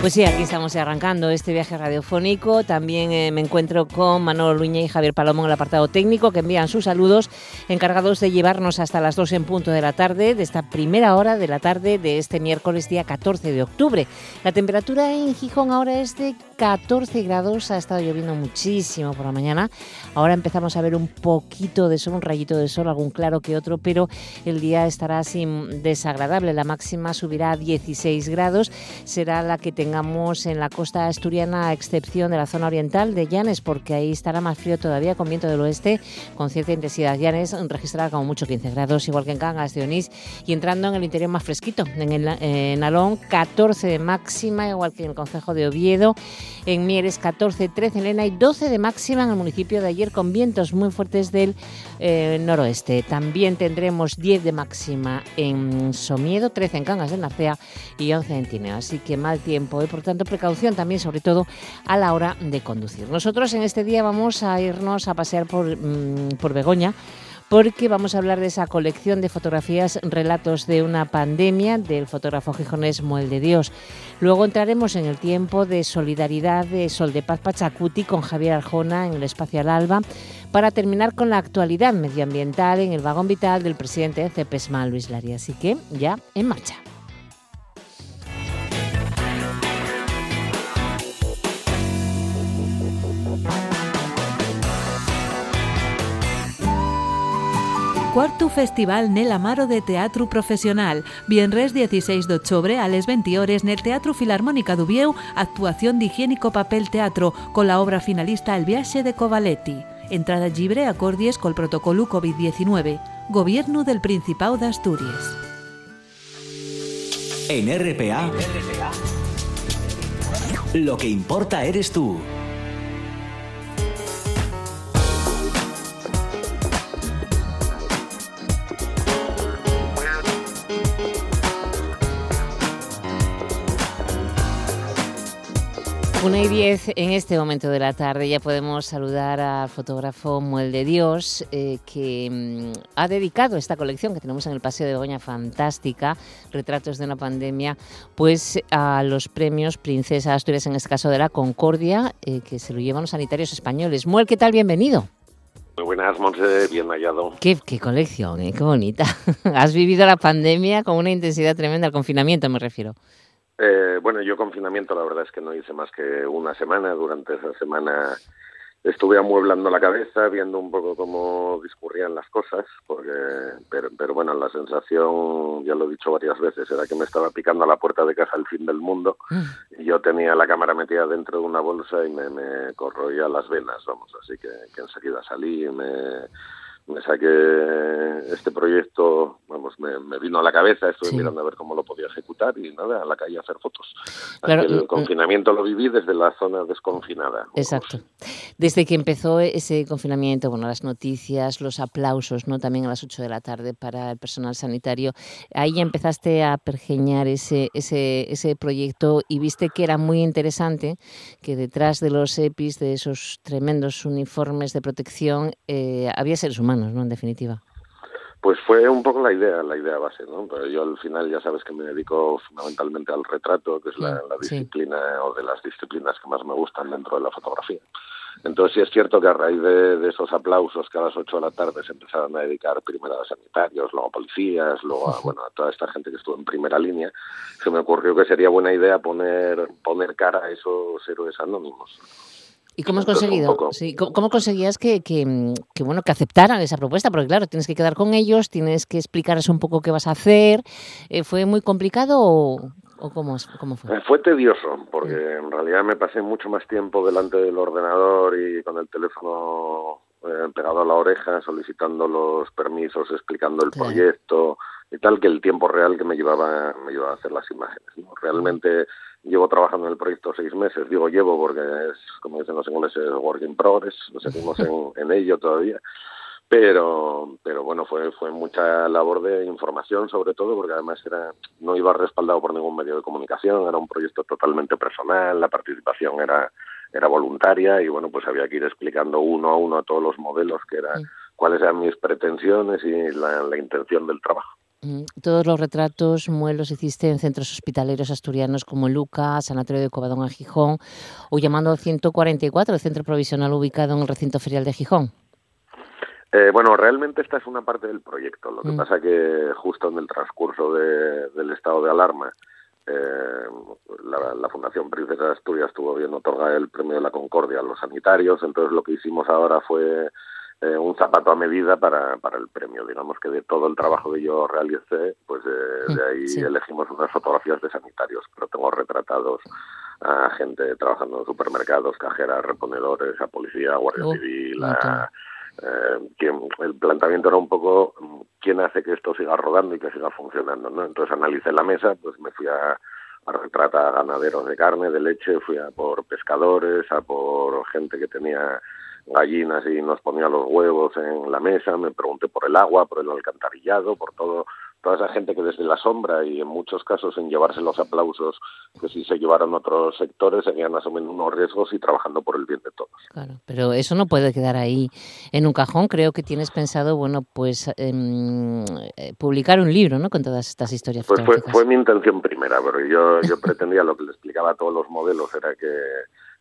Pues sí, aquí estamos arrancando este viaje radiofónico. También eh, me encuentro con Manolo Luña y Javier Palomo en el apartado técnico que envían sus saludos encargados de llevarnos hasta las 2 en punto de la tarde, de esta primera hora de la tarde de este miércoles día 14 de octubre. La temperatura en Gijón ahora es de 14 grados, ha estado lloviendo muchísimo por la mañana. Ahora empezamos a ver un poquito de sol, un rayito de sol, algún claro que otro, pero el día estará así desagradable. La máxima subirá a 16 grados, será la que tenga tengamos en la costa asturiana, a excepción de la zona oriental de Llanes, porque ahí estará más frío todavía con viento del oeste con cierta intensidad. Llanes registrará como mucho 15 grados, igual que en Cangas de Onís, y entrando en el interior más fresquito. En, el, en Alón, 14 de máxima, igual que en el Concejo de Oviedo. En Mieres, 14, 13 en Lena y 12 de máxima en el municipio de ayer, con vientos muy fuertes del eh, noroeste. También tendremos 10 de máxima en Somiedo, 13 en Cangas de Narcea y 11 en Tineo. Así que mal tiempo y por tanto precaución también, sobre todo a la hora de conducir. Nosotros en este día vamos a irnos a pasear por, mm, por Begoña porque vamos a hablar de esa colección de fotografías, relatos de una pandemia del fotógrafo gijonés Moel de Dios. Luego entraremos en el tiempo de solidaridad de Sol de Paz Pachacuti con Javier Arjona en el Espacio al Alba para terminar con la actualidad medioambiental en el vagón vital del presidente de CEPESMA, Luis Lari. Así que ya en marcha. Cuarto Festival Nel Amaro de Teatro Profesional. Viernes 16 de octubre a les 20 horas el Teatro Filarmónica Dubieu, actuación de higiénico papel teatro con la obra finalista El viaje de Covaletti. Entrada libre acordies col protocolo COVID-19. Gobierno del Principado de Asturias. En RPA, lo que importa eres tú. Una y diez en este momento de la tarde ya podemos saludar al fotógrafo Muel de Dios eh, que mm, ha dedicado esta colección que tenemos en el Paseo de Begoña fantástica, retratos de una pandemia, pues a los premios Princesa Asturias, en este caso de la Concordia, eh, que se lo llevan los sanitarios españoles. Muel, ¿qué tal? Bienvenido. Muy buenas, Monse, bien hallado. Qué, qué colección, eh, qué bonita. Has vivido la pandemia con una intensidad tremenda, el confinamiento me refiero. Eh, bueno, yo confinamiento la verdad es que no hice más que una semana. Durante esa semana estuve amueblando la cabeza, viendo un poco cómo discurrían las cosas, porque, pero, pero bueno, la sensación, ya lo he dicho varias veces, era que me estaba picando a la puerta de casa el fin del mundo. Y yo tenía la cámara metida dentro de una bolsa y me, me corroía las venas, vamos, así que, que enseguida salí y me me saqué este proyecto, vamos, me, vino a la cabeza, estuve mirando a ver cómo lo podía ejecutar y nada, a la calle a hacer fotos. el mm, confinamiento lo viví desde la zona desconfinada. Exacto. Desde que empezó ese confinamiento, bueno, las noticias, los aplausos, ¿no? También a las 8 de la tarde para el personal sanitario, ahí empezaste a pergeñar ese, ese, ese proyecto y viste que era muy interesante que detrás de los EPIs, de esos tremendos uniformes de protección, eh, había seres humanos ¿no? En definitiva. Pues fue un poco la idea, la idea base, ¿no? Pero yo al final ya sabes que me dedico fundamentalmente al retrato, que es la, disciplina o de las disciplinas que más me gustan dentro de la fotografía. Entonces sí es cierto que a raíz de, esos aplausos que a las 8 de la tarde se empezaron a dedicar primero a sanitarios, luego a policías, luego a, bueno, a toda esta gente que estuvo en primera línea, se me ocurrió que sería buena idea poner, poner cara a esos héroes anónimos. ¿Y cómo has conseguido? Sí, ¿cómo, conseguías que, que, bueno, que aceptaran esa propuesta? Porque claro, tienes que quedar con ellos, tienes que explicarles un poco qué vas a hacer. Eh, ¿Fue muy complicado o, cómo, cómo, fue? Eh, fue tedioso, porque en realidad me pasé mucho más tiempo delante del ordenador y con el teléfono eh, pegado a la oreja, solicitando los permisos, explicando el proyecto y tal, que el tiempo real que me llevaba, me llevaba a hacer las imágenes. ¿no? Realmente Llevo trabajando en el proyecto seis meses, digo llevo porque es, como dicen los ingleses, work in progress, nos seguimos en, en ello todavía. Pero, pero bueno, fue, fue mucha labor de información sobre todo, porque además era, no iba respaldado por ningún medio de comunicación, era un proyecto totalmente personal, la participación era, era voluntaria y bueno, pues había que ir explicando uno a uno a todos los modelos que eran, cuáles eran mis pretensiones y la, intención del trabajo. Todos los retratos, muelos hiciste en centros hospitaleros asturianos como Lucas, Sanatorio de Covadonga, Gijón, o llamando 144, el centro provisional ubicado en el recinto ferial de Gijón. Eh, bueno, realmente esta es una parte del proyecto. Lo que mm. pasa que justo en el transcurso del estado de alarma, eh, la, Fundación Princesa de Asturias estuvo bien otorgar el premio de la Concordia a los sanitarios. Entonces lo que hicimos ahora fue eh, un zapato a medida para, para el premio. Digamos que de todo el trabajo que yo realicé, pues mm, de ahí elegimos unas fotografías de sanitarios, pero tengo retratados a gente trabajando en supermercados, cajeras, reponedores, a policía, guardia oh, civil, a eh, el planteamiento era un poco quién hace que esto siga rodando y que siga funcionando, ¿no? Entonces analicé la mesa, pues me fui a, a retratar a ganaderos de carne, de leche, fui a por pescadores, a por gente que tenía gallinas y nos ponía los huevos en la mesa, me pregunté por el agua, por el alcantarillado, por todo toda esa gente que desde la sombra y en muchos casos en llevarse los aplausos que si se llevaron otros sectores seguían asumiendo unos riesgos y trabajando por el bien de todos. Claro, pero eso no puede quedar ahí en un cajón. Creo que tienes pensado, bueno, pues em, eh, publicar un libro, ¿no? Con todas estas historias. Pues fue, fue, mi intención primera, pero yo, yo pretendía lo que le explicaba a todos los modelos era que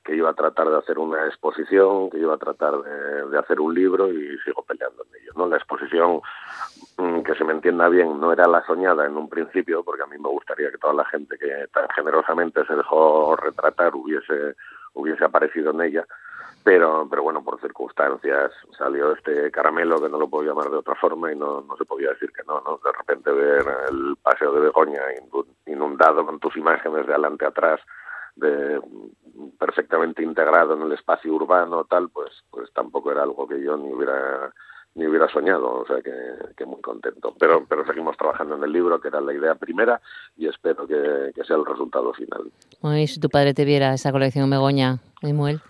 que iba a tratar de hacer una exposición, que iba a tratar de, hacer un libro y sigo peleando en ello. ¿no? La exposición, mm, que se me entienda bien, no era la soñada en un principio, porque a mí me gustaría que toda la gente que tan generosamente se dejó retratar hubiese, hubiese aparecido en ella, pero, pero bueno, por circunstancias salió este caramelo que no lo puedo llamar de otra forma y no, no se podía decir que no, ¿no? De repente ver el paseo de Begoña inundado con tus imágenes de adelante atrás, de perfectamente integrado en el espacio urbano tal pues pues tampoco era algo que yo ni hubiera ni hubiera soñado o sea que, muy contento pero pero seguimos trabajando en el libro que era la idea primera y espero que, sea el resultado final Uy, si tu padre te viera esa colección Begoña Emuel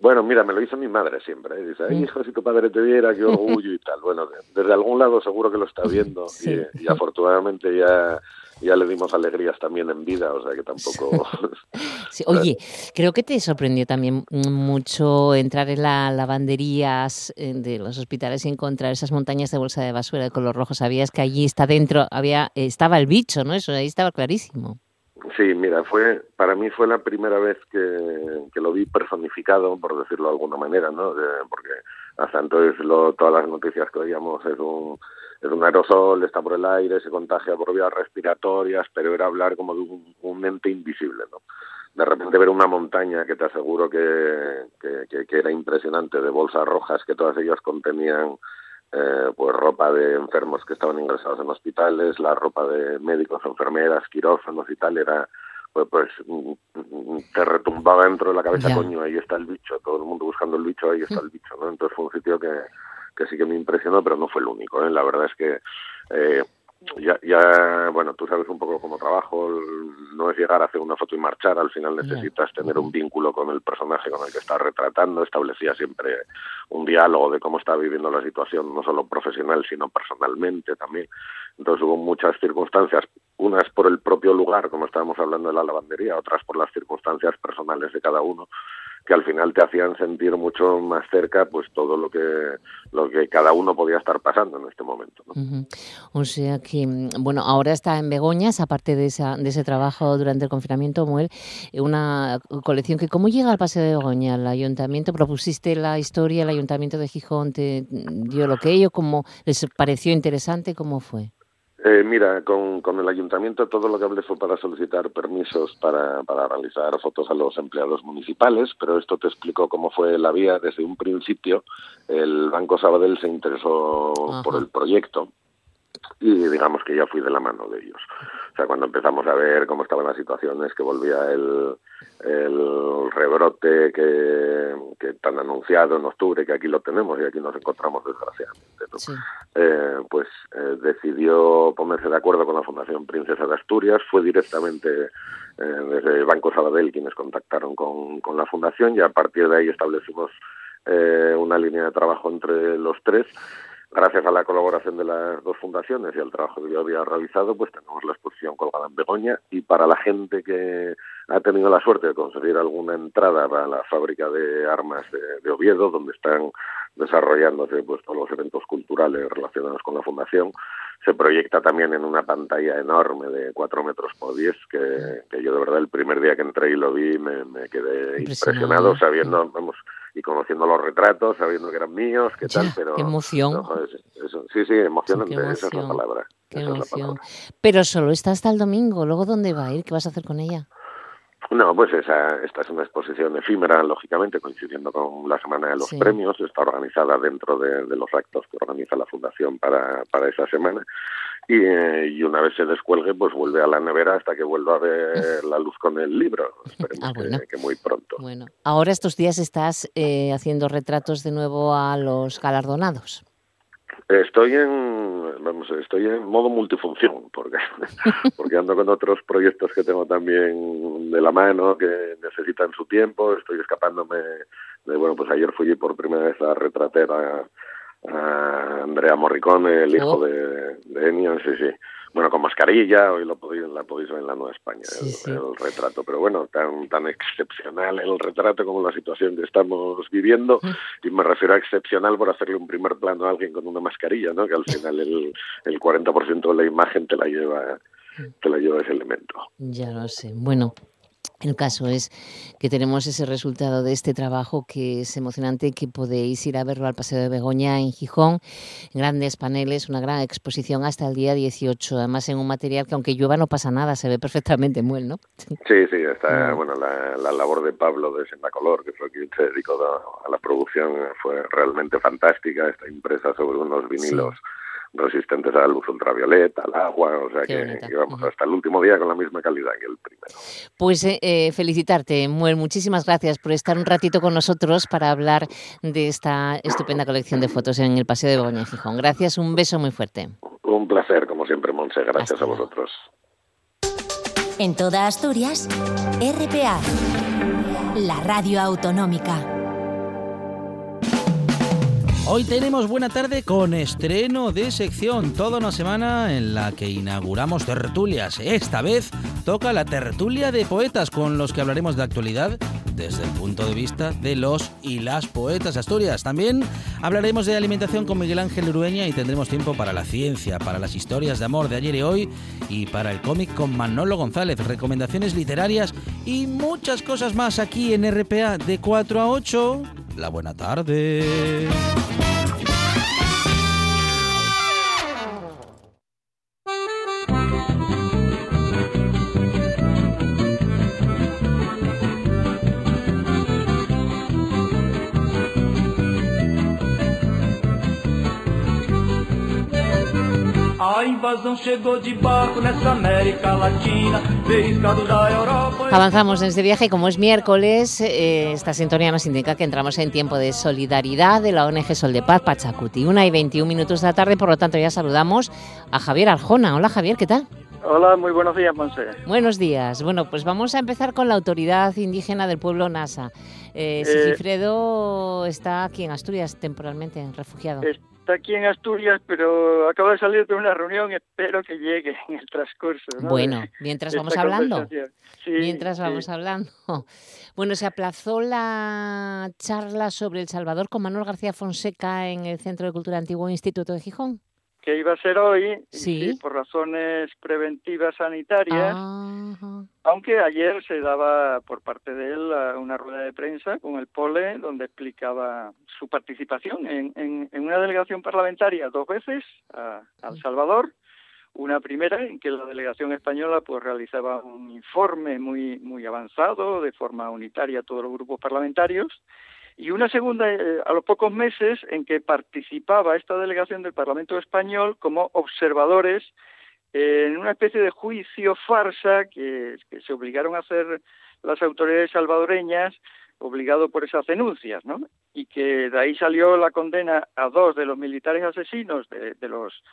bueno, mira, me lo hizo mi madre siempre. ¿eh? Dice, hijo, si tu padre te viera, qué orgullo y tal. Bueno, desde algún lado seguro que lo está viendo y, afortunadamente ya ya le dimos alegrías también en vida, o sea que tampoco... Oye, creo que te sorprendió también mucho entrar en las lavanderías eh, de los hospitales y encontrar esas montañas de bolsa de basura de color rojo. Sabías que allí está dentro había estaba el bicho, ¿no? Eso ahí estaba clarísimo. Sí, mira, fue para mí fue la primera vez que, que lo vi personificado, por decirlo de alguna manera, ¿no? porque hasta entonces lo, todas las noticias que oíamos es un es un aerosol, está por el aire, se contagia por vías respiratorias, pero era hablar como de un, ente invisible, ¿no? De repente ver una montaña que te aseguro que, que, que, era impresionante, de bolsas rojas, que todas ellas contenían eh, pues ropa de enfermos que estaban ingresados en hospitales, la ropa de médicos, enfermeras, quirófanos y tal, era pues, pues mm, mm, te retumbaba dentro de la cabeza, coño, ahí está el bicho, todo el mundo buscando el bicho, ahí está el bicho, ¿no? Entonces fue un sitio que, que sí que me impresionó, pero no fue el único. ¿eh? La verdad es que eh, ya, ya, bueno, tú sabes un poco cómo trabajo, no es llegar a hacer una foto y marchar, al final necesitas tener un vínculo con el personaje con el que estás retratando, establecía siempre un diálogo de cómo está viviendo la situación, no solo profesional, sino personalmente también. Entonces hubo muchas circunstancias, unas por el propio lugar, como estábamos hablando de la lavandería, otras por las circunstancias personales de cada uno, que al final te hacían sentir mucho más cerca pues todo lo que lo que cada uno podía estar pasando en este momento. O sea que, bueno, ahora está en Begoñas, aparte de, esa, de ese trabajo durante el confinamiento, Muel, una colección que, ¿cómo llega al Paseo de Begoña? ¿El ayuntamiento propusiste la historia, el ayuntamiento de Gijón te dio lo que ello? ¿Cómo les pareció interesante? ¿Cómo fue? Eh, mira, con, con, el ayuntamiento todo lo que hablé fue para solicitar permisos para, para realizar fotos a los empleados municipales, pero esto te explicó cómo fue la vía desde un principio. El Banco Sabadell se interesó por el proyecto y digamos que ya fui de la mano de ellos. O sea, cuando empezamos a ver cómo estaban las situaciones, que volvía el, el rebrote que, que tan anunciado en octubre, que aquí lo tenemos y aquí nos encontramos desgraciadamente, eh, pues eh, decidió ponerse de acuerdo con la Fundación Princesa de Asturias, fue directamente eh, desde Banco Sabadell quienes contactaron con, con la Fundación y a partir de ahí establecimos una línea de trabajo entre los tres gracias a la colaboración de las dos fundaciones y al trabajo que yo había realizado, pues tenemos la exposición colgada en Begoña. Y para la gente que ha tenido la suerte de conseguir alguna entrada para la fábrica de armas de, Oviedo, donde están desarrollándose pues todos los eventos culturales relacionados con la fundación, se proyecta también en una pantalla enorme de 4 metros por 10 que, que yo de verdad el primer día que entré y lo vi me, me quedé impresionado sabiendo, vamos, y conociendo los retratos, sabiendo que eran míos, qué tal, pero... Qué emoción. sí, sí, emocionante, esa es la palabra. Qué emoción. Pero solo está hasta el domingo, ¿luego dónde va a ir? ¿Qué vas a hacer con ella? No, pues esa, esta es una exposición efímera, lógicamente, coincidiendo con la Semana de los Premios. Está organizada dentro de, los actos que organiza la Fundación para, para esa semana. Y, eh, y, una vez se descuelgue, pues vuelve a la nevera hasta que vuelva a ver la luz con el libro. Esperemos ah, que, muy pronto. Bueno, ahora estos días estás eh, haciendo retratos de nuevo a los galardonados. Estoy en, vamos, estoy en modo multifunción, porque, porque ando con otros proyectos que tengo también de la mano, que necesitan su tiempo, estoy escapándome de, bueno, pues ayer fui por primera vez a retratar a, Andrea Morricone, el hijo oh. de, de Ennio, sí, sí bueno, con mascarilla, hoy lo podéis, la podéis ver en la Nueva España, el, retrato, pero bueno, tan, tan excepcional el retrato como la situación que estamos viviendo, y me refiero a excepcional por hacerle un primer plano a alguien con una mascarilla, ¿no? que al final el, el 40% de la imagen te la lleva te la lleva ese elemento. Ya lo sé. Bueno, el caso es que tenemos ese resultado de este trabajo que es emocionante, que podéis ir a verlo al Paseo de Begoña en Gijón. Grandes paneles, una gran exposición hasta el día 18, además en un material que aunque llueva no pasa nada, se ve perfectamente muy ¿no? Sí, sí, está, bueno, la, labor de Pablo de Color, que fue quien se dedicó a, la producción, fue realmente fantástica, está impresa sobre unos vinilos resistentes a la luz ultravioleta, al agua, o sea que, vamos hasta el último día con la misma calidad que el primero. Pues eh, eh, felicitarte, Muel, muchísimas gracias por estar un ratito con nosotros para hablar de esta estupenda colección de fotos en el Paseo de Begoña Gijón. Gracias, un beso muy fuerte. Un placer, como siempre, Monse, gracias a vosotros. En toda Asturias, RPA, la radio autonómica. Hoy tenemos buena tarde con estreno de sección, toda una semana en la que inauguramos tertulias. Esta vez toca la tertulia de poetas con los que hablaremos de actualidad desde el punto de vista de los y las poetas Asturias. También hablaremos de alimentación con Miguel Ángel Urueña y tendremos tiempo para la ciencia, para las historias de amor de ayer y hoy y para el cómic con Manolo González, recomendaciones literarias y muchas cosas más aquí en RPA de 4 a 8. La buena tarde. Avanzamos en este viaje y como es miércoles, eh, esta sintonía nos indica que entramos en tiempo de solidaridad de la ONG Sol de Paz Pachacuti. Una y 21 minutos de la tarde, por lo tanto ya saludamos a Javier Arjona. Hola Javier, ¿qué tal? Hola, muy buenos días, Monse. Buenos días. Bueno, pues vamos a empezar con la autoridad indígena del pueblo Nasa. Eh, eh Sigifredo está aquí en Asturias temporalmente, refugiado está aquí en Asturias, pero acaba de salir de una reunión, espero que llegue en el transcurso. Bueno, mientras vamos hablando. mientras vamos hablando. Bueno, se aplazó la charla sobre El Salvador con Manuel García Fonseca en el Centro de Cultura Antiguo Instituto de Gijón que iba a ser hoy, ¿Sí? por razones preventivas sanitarias, aunque ayer se daba por parte de él una rueda de prensa con el POLE donde explicaba su participación en, en, una delegación parlamentaria dos veces a, El Salvador, una primera en que la delegación española pues realizaba un informe muy muy avanzado de forma unitaria a todos los grupos parlamentarios y una segunda eh, a los pocos meses en que participaba esta delegación del Parlamento español como observadores en una especie de juicio farsa que, se obligaron a hacer las autoridades salvadoreñas obligado por esas denuncias, ¿no? Y que de ahí salió la condena a dos de los militares asesinos de los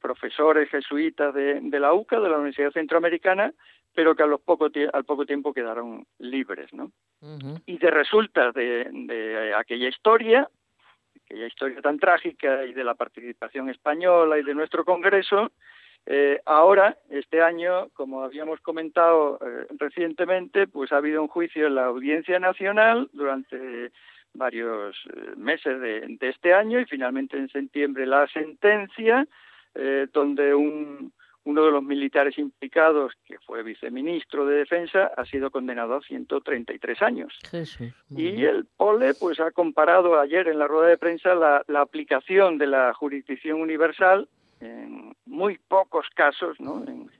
profesores jesuitas de, de, la UCA, de la Universidad Centroamericana, pero que a los poco al poco tiempo quedaron libres, ¿no? Y de resultas de, aquella historia, aquella historia tan trágica y de la participación española y de nuestro Congreso, eh, ahora, este año, como habíamos comentado eh, recientemente, pues ha habido un juicio en la Audiencia Nacional durante varios eh, meses de, este año y finalmente en septiembre la sentencia, donde un, uno de los militares implicados, que fue viceministro de Defensa, ha sido condenado a 133 años. y el POLE pues ha comparado ayer en la rueda de prensa la, la aplicación de la jurisdicción universal en muy pocos casos, ¿no? En,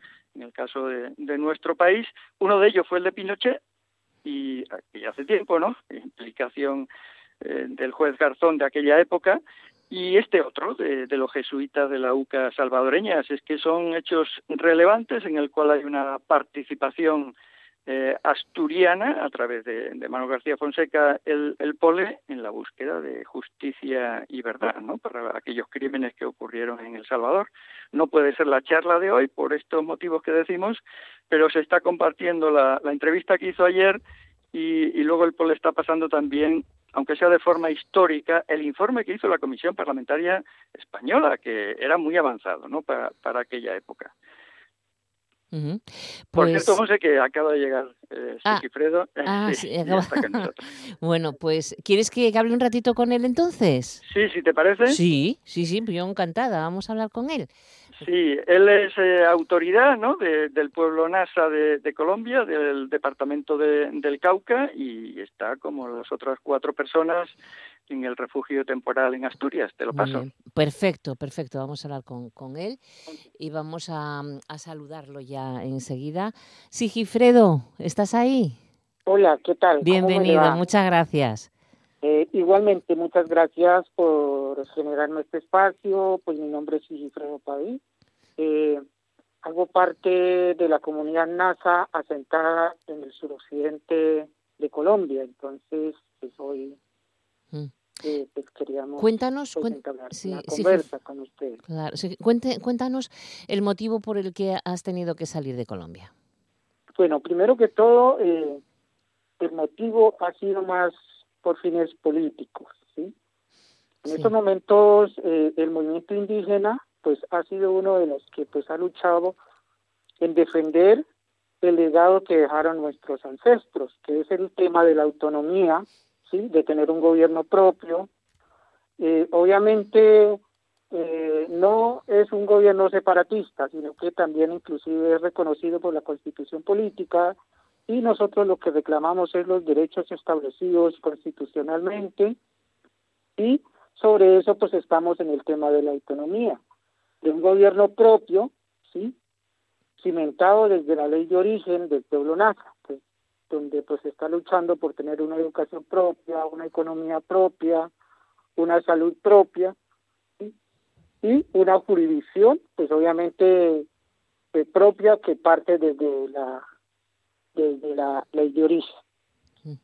el caso de, nuestro país, uno de ellos fue el de Pinochet y, hace tiempo, ¿no? Implicación eh, del juez Garzón de aquella época y este otro de, los jesuitas de la UCA salvadoreña, es que son hechos relevantes en el cual hay una participación eh, asturiana, a través de, de Manuel García Fonseca, el, el, POLE, en la búsqueda de justicia y verdad ¿no? para aquellos crímenes que ocurrieron en El Salvador. No puede ser la charla de hoy por estos motivos que decimos, pero se está compartiendo la, la entrevista que hizo ayer y, y luego el POLE está pasando también aunque sea de forma histórica, el informe que hizo la Comisión Parlamentaria Española, que era muy avanzado ¿no? para, para aquella época. Por cierto, pues José, que acaba de llegar eh, ah, ah sí, bueno, pues, ¿quieres que hable un ratito con él entonces? Sí, si te parece. Sí, sí, sí, yo encantada. Vamos a hablar con él. Sí, él es eh, autoridad ¿no? del pueblo NASA de, Colombia, del departamento del Cauca, y está como las otras cuatro personas en el refugio temporal en Asturias. Te lo paso. Perfecto, perfecto. Vamos a hablar con, con él y vamos a, a, saludarlo ya enseguida. Sigifredo, ¿estás ahí? Hola, ¿qué tal? Bienvenido, muchas gracias. Eh, igualmente, muchas gracias por generarme este espacio. Pues mi nombre es Sigifredo Paví. Eh, hago parte de la comunidad NASA asentada en el suroccidente de Colombia. Entonces, pues hoy mm. eh, pues queríamos cuéntanos, pues, una conversa con usted. Claro, cuente, cuéntanos el motivo por el que has tenido que salir de Colombia. Bueno, primero que todo, eh, el motivo ha sido más por fines políticos. ¿sí? En estos momentos eh, el movimiento indígena pues ha sido uno de los que pues ha luchado en defender el legado que dejaron nuestros ancestros, que es el tema de la autonomía, sí, de tener un gobierno propio. Eh, obviamente eh, no es un gobierno separatista, sino que también inclusive es reconocido por la Constitución política y nosotros lo que reclamamos es los derechos establecidos constitucionalmente y sobre eso pues estamos en el tema de la autonomía, de un gobierno propio, ¿sí? cimentado desde la ley de origen del pueblo naza, pues, donde pues está luchando por tener una educación propia, una economía propia, una salud propia y una jurisdicción pues obviamente eh, propia que parte desde la desde la ley de origen.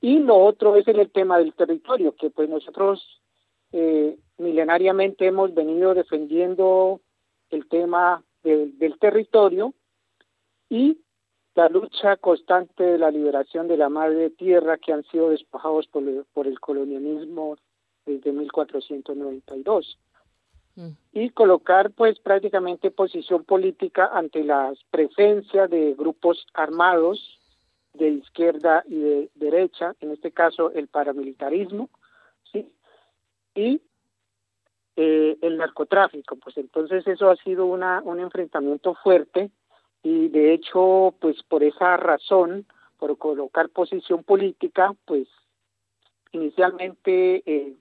Y lo otro es el tema del territorio, que pues nosotros eh, milenariamente hemos venido defendiendo el tema del territorio y la lucha constante de la liberación de la madre tierra que han sido despojados por, por el colonialismo desde 1492 mm. y colocar pues prácticamente posición política ante las presencias de grupos armados de izquierda y de derecha, en este caso el paramilitarismo, ¿sí? y eh, el narcotráfico. Pues entonces eso ha sido una, un enfrentamiento fuerte y de hecho, pues por esa razón, por colocar posición política, pues inicialmente eh,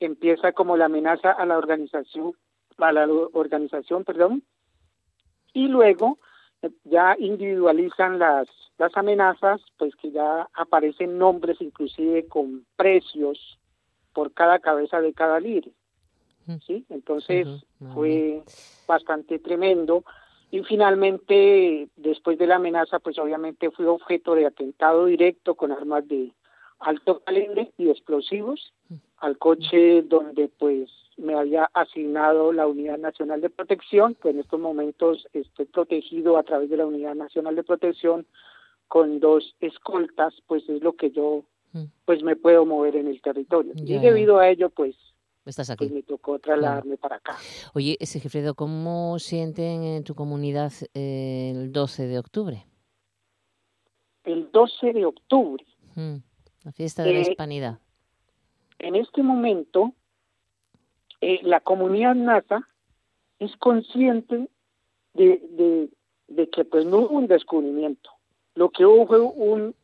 empieza como la amenaza a la organización, a la organización, perdón, y luego ya individualizan las, las amenazas, pues que ya aparecen nombres inclusive con precios por cada cabeza de cada líder. ¿Sí? Entonces fue bastante tremendo. Y finalmente después de la amenaza pues obviamente fui objeto de atentado directo con armas de alto calibre y explosivos al coche donde pues me había asignado la Unidad Nacional de Protección, que en estos momentos estoy protegido a través de la Unidad Nacional de Protección con dos escoltas, pues es lo que yo pues me puedo mover en el territorio. Y debido a ello pues Estás aquí. Pues me tocó trasladarme para acá. Oye, Sigifredo, ¿cómo sienten en tu comunidad el 12 de octubre? El 12 de octubre. Mm, la fiesta de la eh, hispanidad. En este momento, eh, la comunidad NASA es consciente de, de, que pues no hubo un descubrimiento. Lo que hubo fue un,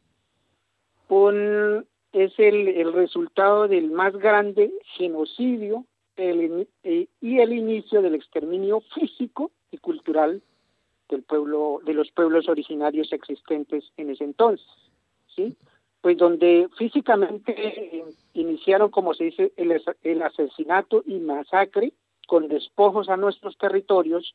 un es el, el resultado del más grande genocidio el, eh, y el inicio del exterminio físico y cultural del pueblo de los pueblos originarios existentes en ese entonces, ¿sí? Pues donde físicamente eh, iniciaron, como se dice, el, el asesinato y masacre con despojos a nuestros territorios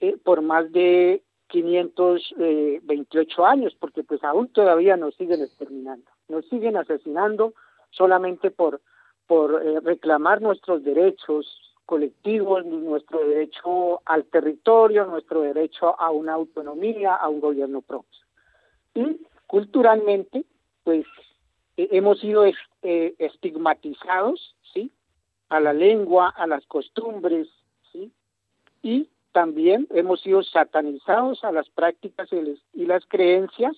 eh, por más de 528 años, porque pues aún todavía nos siguen exterminando, nos siguen asesinando solamente por, por eh, reclamar nuestros derechos colectivos, nuestro derecho al territorio, nuestro derecho a una autonomía, a un gobierno propio. Y culturalmente, pues eh, hemos sido estigmatizados, ¿sí? A la lengua, a las costumbres, ¿sí? Y también hemos sido satanizados a las prácticas y las creencias,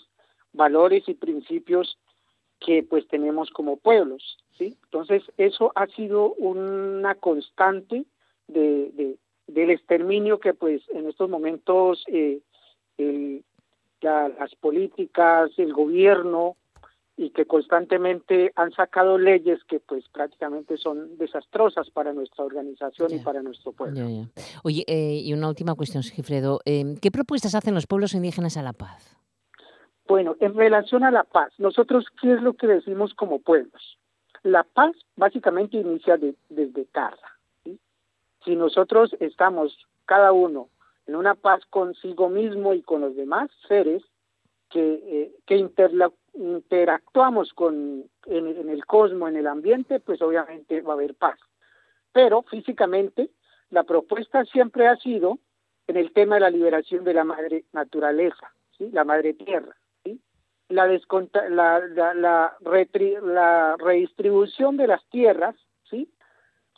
valores y principios que pues tenemos como pueblos, ¿sí? Entonces eso ha sido una constante de, del exterminio que pues en estos momentos eh, las políticas, el gobierno y que constantemente han sacado leyes que pues prácticamente son desastrosas para nuestra organización y para nuestro pueblo. Oye, eh, y una última cuestión, Sigifredo. Eh, ¿Qué propuestas hacen los pueblos indígenas a la paz? Bueno, en relación a la paz, nosotros, ¿qué es lo que decimos como pueblos? La paz básicamente inicia desde casa. Si nosotros estamos cada uno en una paz consigo mismo y con los demás seres que, eh, que interactuamos con en, el cosmos, en el ambiente, pues obviamente va a haber paz. Pero físicamente la propuesta siempre ha sido en el tema de la liberación de la madre naturaleza, la madre tierra, ¿sí? la, la, la, la, la redistribución de las tierras, ¿sí?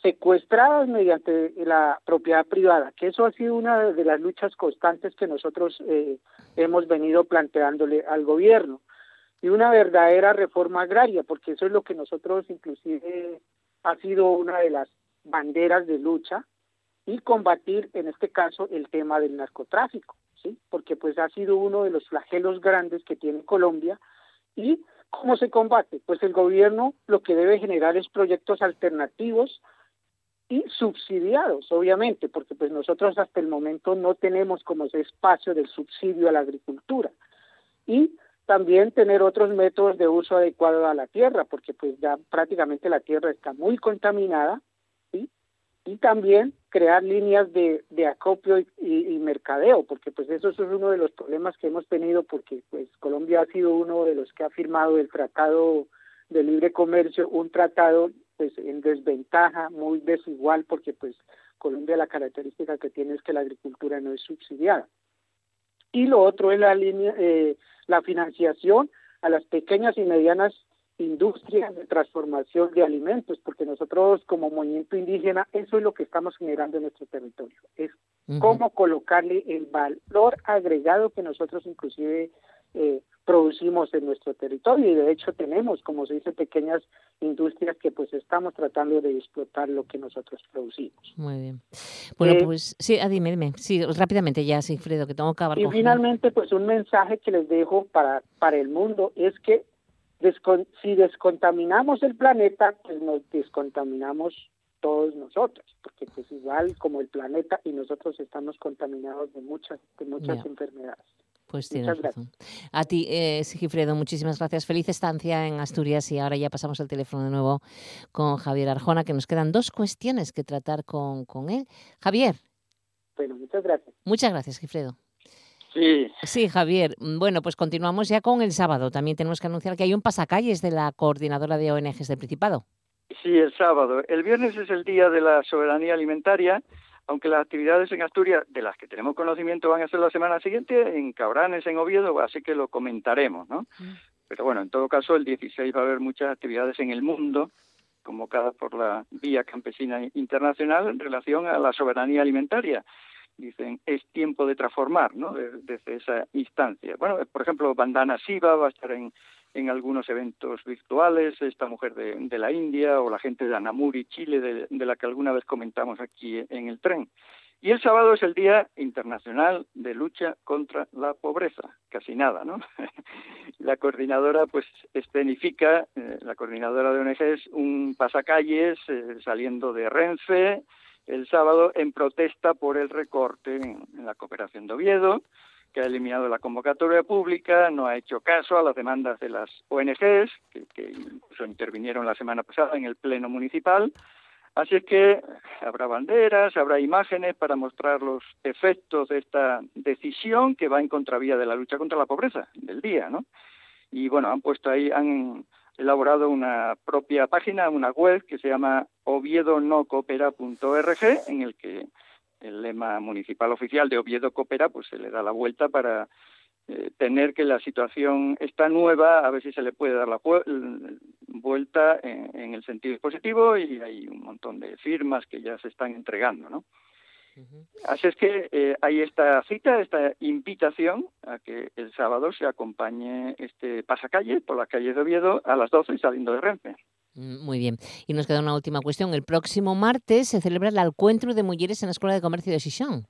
secuestradas mediante la propiedad privada, que eso ha sido una de las luchas constantes que nosotros eh, hemos venido planteándole al gobierno y una verdadera reforma agraria, porque eso es lo que nosotros inclusive ha sido una de las banderas de lucha y combatir en este caso el tema del narcotráfico, ¿sí? Porque pues ha sido uno de los flagelos grandes que tiene Colombia y ¿cómo se combate? Pues el gobierno lo que debe generar es proyectos alternativos y subsidiados, obviamente, porque pues nosotros hasta el momento no tenemos como ese espacio del subsidio a la agricultura. Y también tener otros métodos de uso adecuado a la tierra, porque pues ya prácticamente la tierra está muy contaminada, ¿sí? y también crear líneas de, de acopio y, mercadeo, porque pues eso, es uno de los problemas que hemos tenido, porque pues Colombia ha sido uno de los que ha firmado el Tratado de Libre Comercio, un tratado pues en desventaja, muy desigual, porque pues Colombia la característica que tiene es que la agricultura no es subsidiada. Y lo otro es la línea, eh, la financiación a las pequeñas y medianas industrias de transformación de alimentos, porque nosotros como movimiento indígena, eso es lo que estamos generando en nuestro territorio, es cómo colocarle el valor agregado que nosotros inclusive eh, producimos en nuestro territorio y de hecho tenemos, como se dice, pequeñas industrias que pues estamos tratando de explotar lo que nosotros producimos. Muy bien. Bueno, eh, pues sí, ah, dime, dime, sí, rápidamente ya, Sigfredo, que tengo que acabar Y finalmente, pues un mensaje que les dejo para, para el mundo es que si descontaminamos el planeta, pues nos descontaminamos todos nosotros, porque pues igual como el planeta y nosotros estamos contaminados de muchas, de muchas enfermedades. Pues tienes razón. A ti, eh, Sigifredo, muchísimas gracias. Feliz estancia en Asturias y ahora ya pasamos el teléfono de nuevo con Javier Arjona, que nos quedan dos cuestiones que tratar con, con él. Javier. Bueno, muchas gracias. Muchas gracias, Sigifredo. Sí. Sí, Javier. Bueno, pues continuamos ya con el sábado. También tenemos que anunciar que hay un pasacalles de la coordinadora de ONGs del Principado. Sí, el sábado. El viernes es el día de la soberanía alimentaria aunque las actividades en Asturias, de las que tenemos conocimiento, van a ser la semana siguiente en Cabranes, en Oviedo, así que lo comentaremos, ¿no? Mm. Pero bueno, en todo caso, el 16 va a haber muchas actividades en el mundo, convocadas por la Vía Campesina Internacional en relación a la soberanía alimentaria. Dicen, es tiempo de transformar, ¿no? Desde esa instancia. Bueno, por ejemplo, Bandana Siva va a estar en, en algunos eventos virtuales, esta mujer de, la India o la gente de Anamuri, Chile, de la que alguna vez comentamos aquí en el tren. Y el sábado es el Día Internacional de Lucha contra la Pobreza, casi nada, ¿no? la coordinadora, pues, escenifica, eh, la coordinadora de ONGs, un pasacalles eh, saliendo de Renfe el sábado en protesta por el recorte en, la cooperación de Oviedo, que ha eliminado la convocatoria pública, no ha hecho caso a las demandas de las ONGs, que, incluso intervinieron la semana pasada en el Pleno Municipal, Así es que habrá banderas, habrá imágenes para mostrar los efectos de esta decisión que va en contravía de la lucha contra la pobreza del día, ¿no? Y bueno, han puesto ahí, han elaborado una propia página, una web que se llama oviedonocoopera.org, en el que el lema municipal oficial de Oviedo Coopera pues se le da la vuelta para eh, tener que la situación está nueva, a ver si se le puede dar la vuelta en, el sentido positivo y hay un montón de firmas que ya se están entregando, ¿no? Así es que eh, hay esta cita, esta invitación a que el sábado se acompañe este pasacalle por las calles de Oviedo a las 12 saliendo de Renfe. Mm, muy bien. Y nos queda una última cuestión. El próximo martes se celebra el encuentro de mujeres en la Escuela de Comercio de Xixón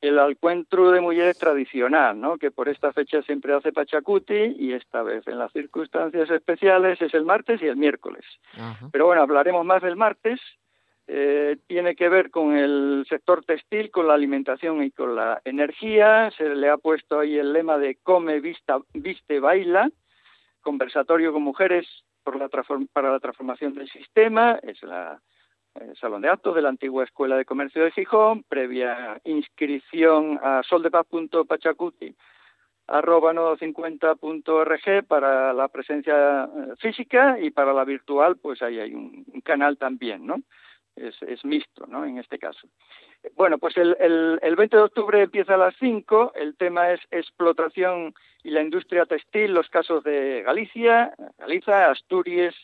el encuentro de mujeres tradicional, ¿no? que por esta fecha siempre hace Pachacuti y esta vez en las circunstancias especiales es el martes y el miércoles. Pero bueno, hablaremos más del martes. Eh, tiene que ver con el sector textil, con la alimentación y con la energía. Se le ha puesto ahí el lema de come, vista, viste, baila, conversatorio con mujeres por la para la transformación del sistema. Es la el Salón de Actos de la antigua Escuela de Comercio de Gijón, previa inscripción a soldepaz.pachacuti arroba 50org para la presencia eh, física y para la virtual pues ahí hay un, canal también, ¿no? Es, es, mixto, ¿no? En este caso. Bueno, pues el, el, el 20 de octubre empieza a las 5, el tema es explotación y la industria textil, los casos de Galicia, Galicia, Asturias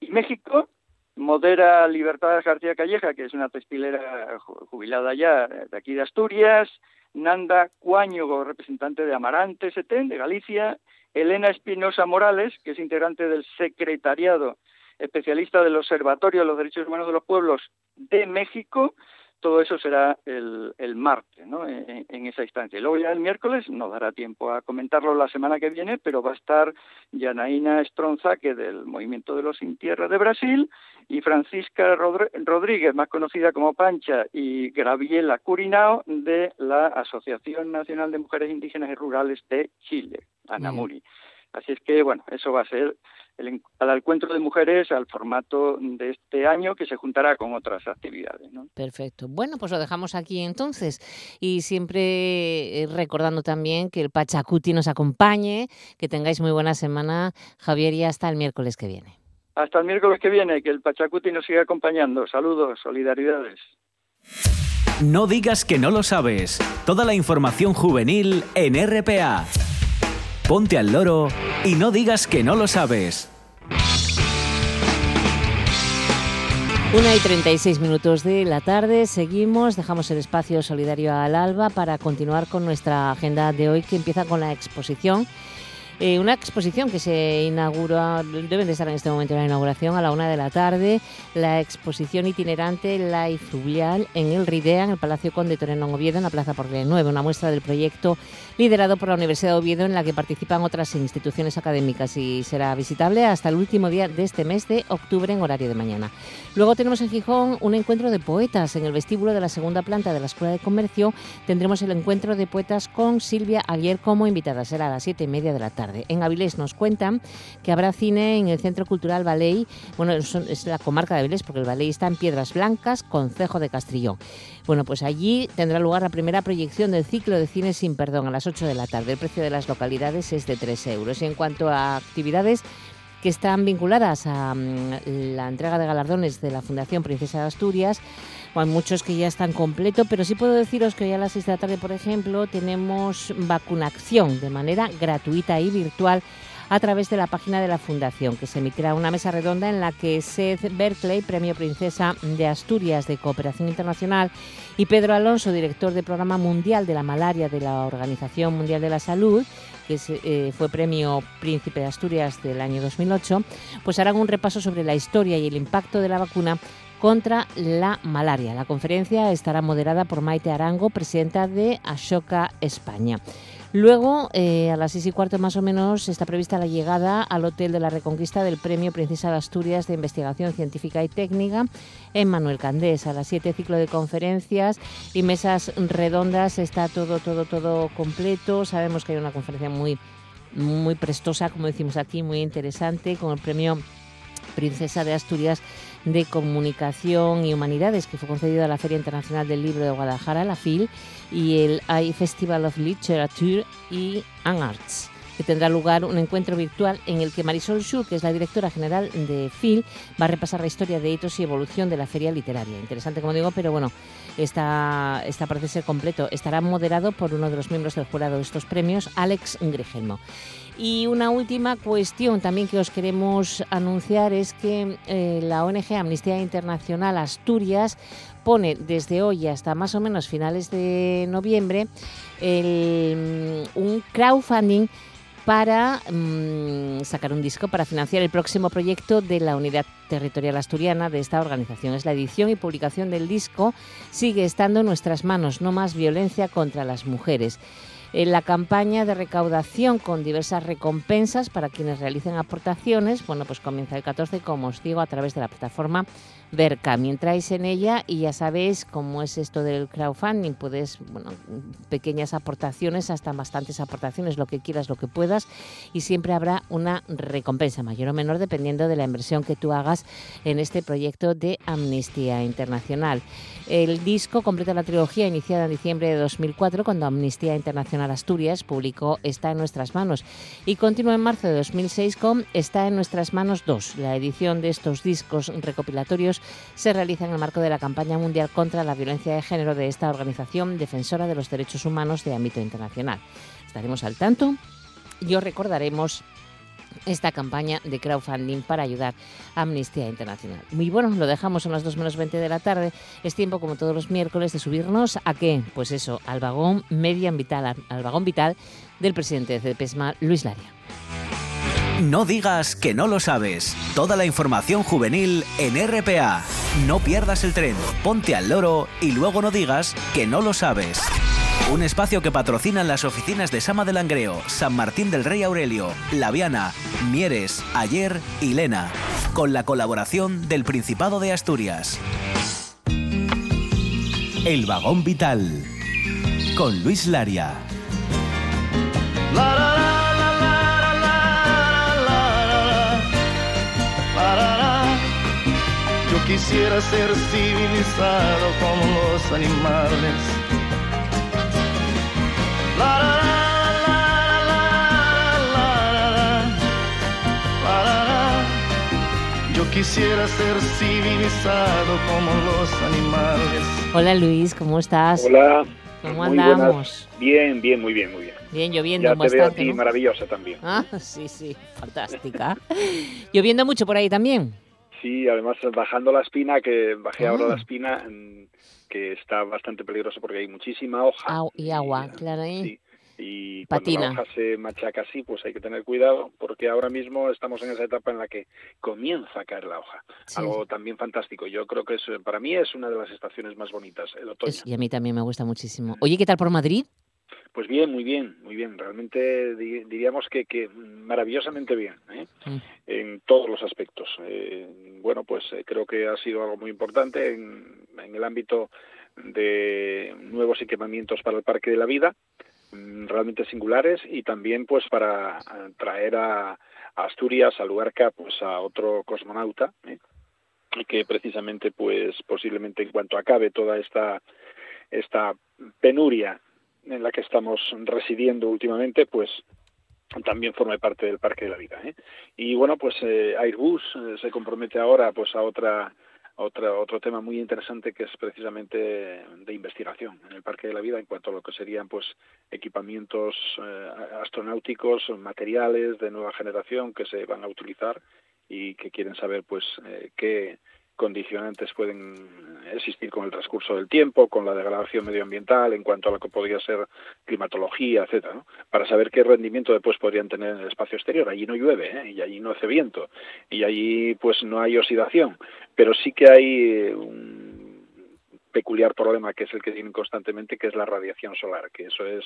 y México, Modera Libertad García Calleja, que es una textilera jubilada ya de aquí de Asturias, Nanda Cuáñogo, representante de Amarante ST, de Galicia, Elena Espinosa Morales, que es integrante del secretariado especialista del Observatorio de los Derechos Humanos de los Pueblos de México, todo eso será el, el martes, ¿no? En, esa instancia. Y luego ya el miércoles no dará tiempo a comentarlo la semana que viene, pero va a estar Yanaína que del Movimiento de los Sin Tierra de Brasil y Francisca Rodríguez, más conocida como Pancha, y Graviela Curinao de la Asociación Nacional de Mujeres Indígenas y Rurales de Chile, ANAMURI. Así es que, bueno, eso va a ser el, al encuentro de mujeres al formato de este año que se juntará con otras actividades. Perfecto. Bueno, pues lo dejamos aquí entonces y siempre eh, recordando también que el Pachacuti nos acompañe, que tengáis muy buena semana, Javier, y hasta el miércoles que viene. Hasta el miércoles que viene, que el Pachacuti nos siga acompañando. Saludos, solidaridades. No digas que no lo sabes. Toda la información juvenil en RPA ponte al loro y no digas que no lo sabes. Una y 36 minutos de la tarde, seguimos, dejamos el espacio solidario al alba para continuar con nuestra agenda de hoy que empieza con la exposición eh, una exposición que se inaugura, deben de estar en este momento en la inauguración a la una de la tarde, la exposición itinerante La Fluvial en el Ridea, en el Palacio Conde Toreno Oviedo, en la Plaza Portland 9, una muestra del proyecto liderado por la Universidad de Oviedo en la que participan otras instituciones académicas y será visitable hasta el último día de este mes de octubre en horario de mañana. Luego tenemos en Gijón un encuentro de poetas en el vestíbulo de la segunda planta de la Escuela de Comercio. Tendremos el encuentro de poetas con Silvia Aguier como invitada. Será a las siete y media de la tarde. En Avilés nos cuentan que habrá cine en el Centro Cultural Baley, bueno, es la comarca de Avilés porque el Baley está en Piedras Blancas, Concejo de Castrillón. Bueno, pues allí tendrá lugar la primera proyección del ciclo de cine sin perdón a las 8 de la tarde. El precio de las localidades es de 3 euros. Y en cuanto a actividades, que están vinculadas a mm, la entrega de galardones de la Fundación Princesa de Asturias. Hay muchos que ya están completos, pero sí puedo deciros que hoy a las 6 de la tarde, por ejemplo, tenemos vacunación de manera gratuita y virtual a través de la página de la Fundación, que se emitirá una mesa redonda en la que Seth Berkeley, Premio Princesa de Asturias de Cooperación Internacional, y Pedro Alonso, director del Programa Mundial de la Malaria de la Organización Mundial de la Salud, que eh, fue Premio Príncipe de Asturias del año 2008, pues harán un repaso sobre la historia y el impacto de la vacuna contra la malaria. La conferencia estará moderada por Maite Arango, presidenta de Ashoka España. Luego, eh, a las seis y cuarto más o menos, está prevista la llegada al Hotel de la Reconquista del Premio Princesa de Asturias de Investigación Científica y Técnica en Manuel Candés. A las siete, ciclo de conferencias y mesas redondas. Está todo, todo, todo completo. Sabemos que hay una conferencia muy, muy prestosa, como decimos aquí, muy interesante, con el Premio Princesa de Asturias de Comunicación y Humanidades, que fue concedido a la Feria Internacional del Libro de Guadalajara, la FIL, y el AI Festival of Literature y Arts que tendrá lugar un encuentro virtual en el que Marisol Schur, que es la directora general de FIL, va a repasar la historia de hitos y evolución de la feria literaria. Interesante, como digo, pero bueno, está, parece ser completo. Estará moderado por uno de los miembros del jurado de estos premios, Alex Gregelmo. Y una última cuestión también que os queremos anunciar es que eh, la ONG Amnistía Internacional Asturias pone desde hoy hasta más o menos finales de noviembre mm, un crowdfunding para mm, sacar un disco para financiar el próximo proyecto de la Unidad Territorial Asturiana de esta organización. Es la edición y publicación del disco Sigue estando en nuestras manos, no más violencia contra las mujeres en la campaña de recaudación con diversas recompensas para quienes realicen aportaciones. Bueno, pues comienza el 14, como os digo, a través de la plataforma Berkami. Entráis en ella y ya sabéis cómo es esto del crowdfunding. Puedes, bueno, pequeñas aportaciones hasta bastantes aportaciones, lo que quieras, lo que puedas, y siempre habrá una recompensa mayor o menor dependiendo de la inversión que tú hagas en este proyecto de Amnistía Internacional. El disco completa la trilogía iniciada en diciembre de 2004 cuando Amnistía Internacional Asturias publicó Está en nuestras manos y continúa en marzo de 2006 con Está en nuestras manos 2. La edición de estos discos recopilatorios se realiza en el marco de la campaña mundial contra la violencia de género de esta organización defensora de los derechos humanos de ámbito internacional. Estaremos al tanto y os recordaremos esta campaña de crowdfunding para ayudar a Amnistía Internacional. Muy bueno, lo dejamos a las 2 menos 20 de la tarde. Es tiempo, como todos los miércoles, de subirnos a qué? Pues eso, al vagón vital, al vagón vital del presidente de PESMA, Luis Laria. No digas que no lo sabes. Toda la información juvenil en RPA. No pierdas el tren, ponte al loro y luego no digas que no lo sabes. Un espacio que patrocinan las oficinas de Sama del Langreo, San Martín del Rey Aurelio, Laviana, Mieres, Ayer y Lena, con la colaboración del Principado de Asturias. El Vagón Vital, con Luis Laria. Quisiera ser civilizado como los animales. Yo quisiera ser civilizado como los animales. Hola Luis, ¿cómo estás? Hola. ¿Cómo andamos? Bien, bien, muy bien, muy bien. Bien, lloviendo ya te veo a ti maravillosa también. Ah, sí, sí, fantástica. lloviendo mucho por ahí también. Sí, además bajando la espina, que bajé ahora la ah. espina, que está bastante peligroso porque hay muchísima hoja. y agua, claro. ¿eh? Sí. Y cuando la hoja se machaca así, pues hay que tener cuidado porque ahora mismo estamos en esa etapa en la que comienza a caer la hoja. Algo también fantástico. Yo creo que es, para mí es una de las estaciones más bonitas, el otoño. y a mí también me gusta muchísimo. Oye, ¿qué tal por Madrid? Pues bien, muy bien, muy bien. Realmente diríamos que, que maravillosamente bien, ¿eh? mm. en todos los aspectos. Eh, bueno, pues eh, creo que ha sido algo muy importante en, el ámbito de nuevos equipamientos para el Parque de la Vida, mm, realmente singulares, y también pues para traer a, Asturias, a Luarca, pues a otro cosmonauta, y que precisamente pues posiblemente en cuanto acabe toda esta esta penuria en la que estamos residiendo últimamente, pues también forma parte del Parque de la Vida. ¿eh? Y bueno, pues eh, Airbus eh, se compromete ahora pues a otra otra, otro tema muy interesante que es precisamente de investigación en el Parque de la Vida en cuanto a lo que serían pues equipamientos eh, astronáuticos, materiales de nueva generación que se van a utilizar y que quieren saber pues eh, qué condicionantes pueden existir con el transcurso del tiempo, con la degradación medioambiental, en cuanto a lo que podría ser climatología, etcétera, para saber qué rendimiento después podrían tener en el espacio exterior. Allí no llueve ¿eh? y allí no hace viento y allí pues no hay oxidación, pero sí que hay un peculiar problema que es el que tienen constantemente, que es la radiación solar, que eso es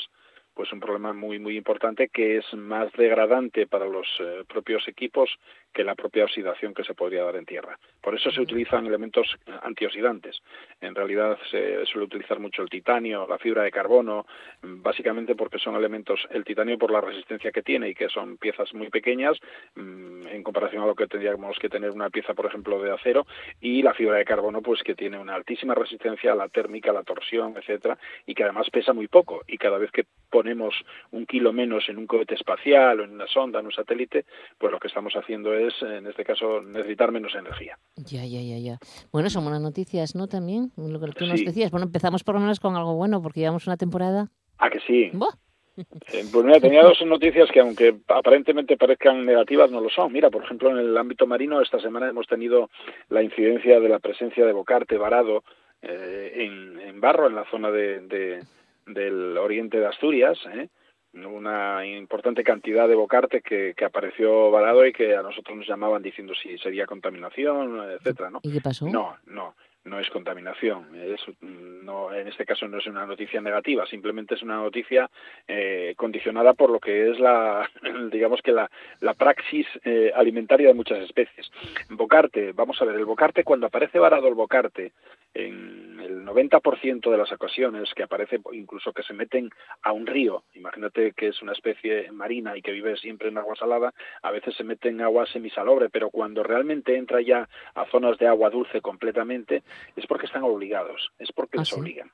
pues un problema muy muy importante que es más degradante para los eh, propios equipos que la propia oxidación que se podría dar en tierra. Por eso se utilizan elementos antioxidantes. En realidad se suele utilizar mucho el titanio, la fibra de carbono, básicamente porque son elementos, el titanio por la resistencia que tiene y que son piezas muy pequeñas mm, en comparación a lo que tendríamos que tener una pieza, por ejemplo, de acero, y la fibra de carbono, pues que tiene una altísima resistencia a la térmica, a la torsión, etcétera, y que además pesa muy poco. Y cada vez que ponemos un kilo menos en un cohete espacial o en una sonda, en un satélite, pues lo que estamos haciendo es en este caso, necesitar menos energía. Ya, ya, ya, ya. Bueno, son buenas noticias, ¿no? También, lo que tú nos decías. Bueno, empezamos por lo menos con algo bueno, porque llevamos una temporada. Ah, que sí. Eh, pues mira, tenía dos noticias que aunque aparentemente parezcan negativas, no lo son. Mira, por ejemplo, en el ámbito marino, esta semana hemos tenido la incidencia de la presencia de bocarte varado eh, en, en, barro en la zona de, de, del oriente de Asturias, ¿eh? una importante cantidad de bocarte que, que, apareció varado y que a nosotros nos llamaban diciendo si sería contaminación, etcétera, ¿no? ¿Y qué pasó? No, no no es contaminación. Es, no, en este caso no es una noticia negativa, simplemente es una noticia eh, condicionada por lo que es la, digamos que la, la praxis eh, alimentaria de muchas especies. Bocarte, vamos a ver, el bocarte, cuando aparece varado el bocarte, en el 90% de las ocasiones que aparece, incluso que se meten a un río, imagínate que es una especie marina y que vive siempre en agua salada, a veces se mete en agua semisalobre, pero cuando realmente entra ya a zonas de agua dulce completamente, es porque están obligados, es porque ¿Ah, les obligan.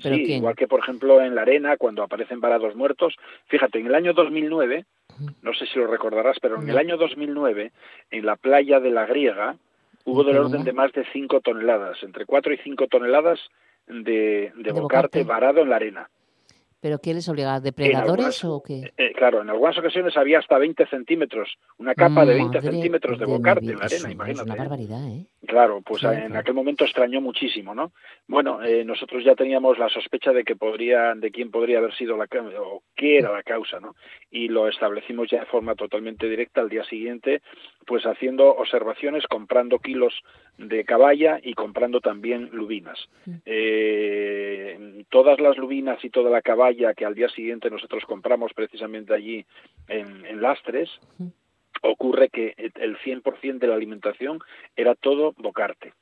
sí, igual que por ejemplo en la arena cuando aparecen varados muertos. Fíjate, en el año 2009, no sé si lo recordarás, pero en el año 2009 en la playa de la Griega hubo del orden de más de 5 toneladas, entre 4 y 5 toneladas de, de, bocarte varado en la arena. ¿Pero qué les obliga? ¿Depredadores o qué? Eh, claro, en algunas ocasiones había hasta 20 centímetros, una capa de 20 centímetros de bocarte en la arena, imagínate. Es una ¿eh? barbaridad, ¿eh? Claro, pues en aquel momento extrañó muchísimo, ¿no? Bueno, eh, nosotros ya teníamos la sospecha de que podría, de quién podría haber sido la o qué era la causa, ¿no? Y lo establecimos ya de forma totalmente directa al día siguiente, pues haciendo observaciones, comprando kilos de caballa y comprando también lubinas. Eh, todas las lubinas y toda la caballa que al día siguiente nosotros compramos precisamente allí en, en Lastres, ocurre que el 100% de la alimentación era todo bocarte.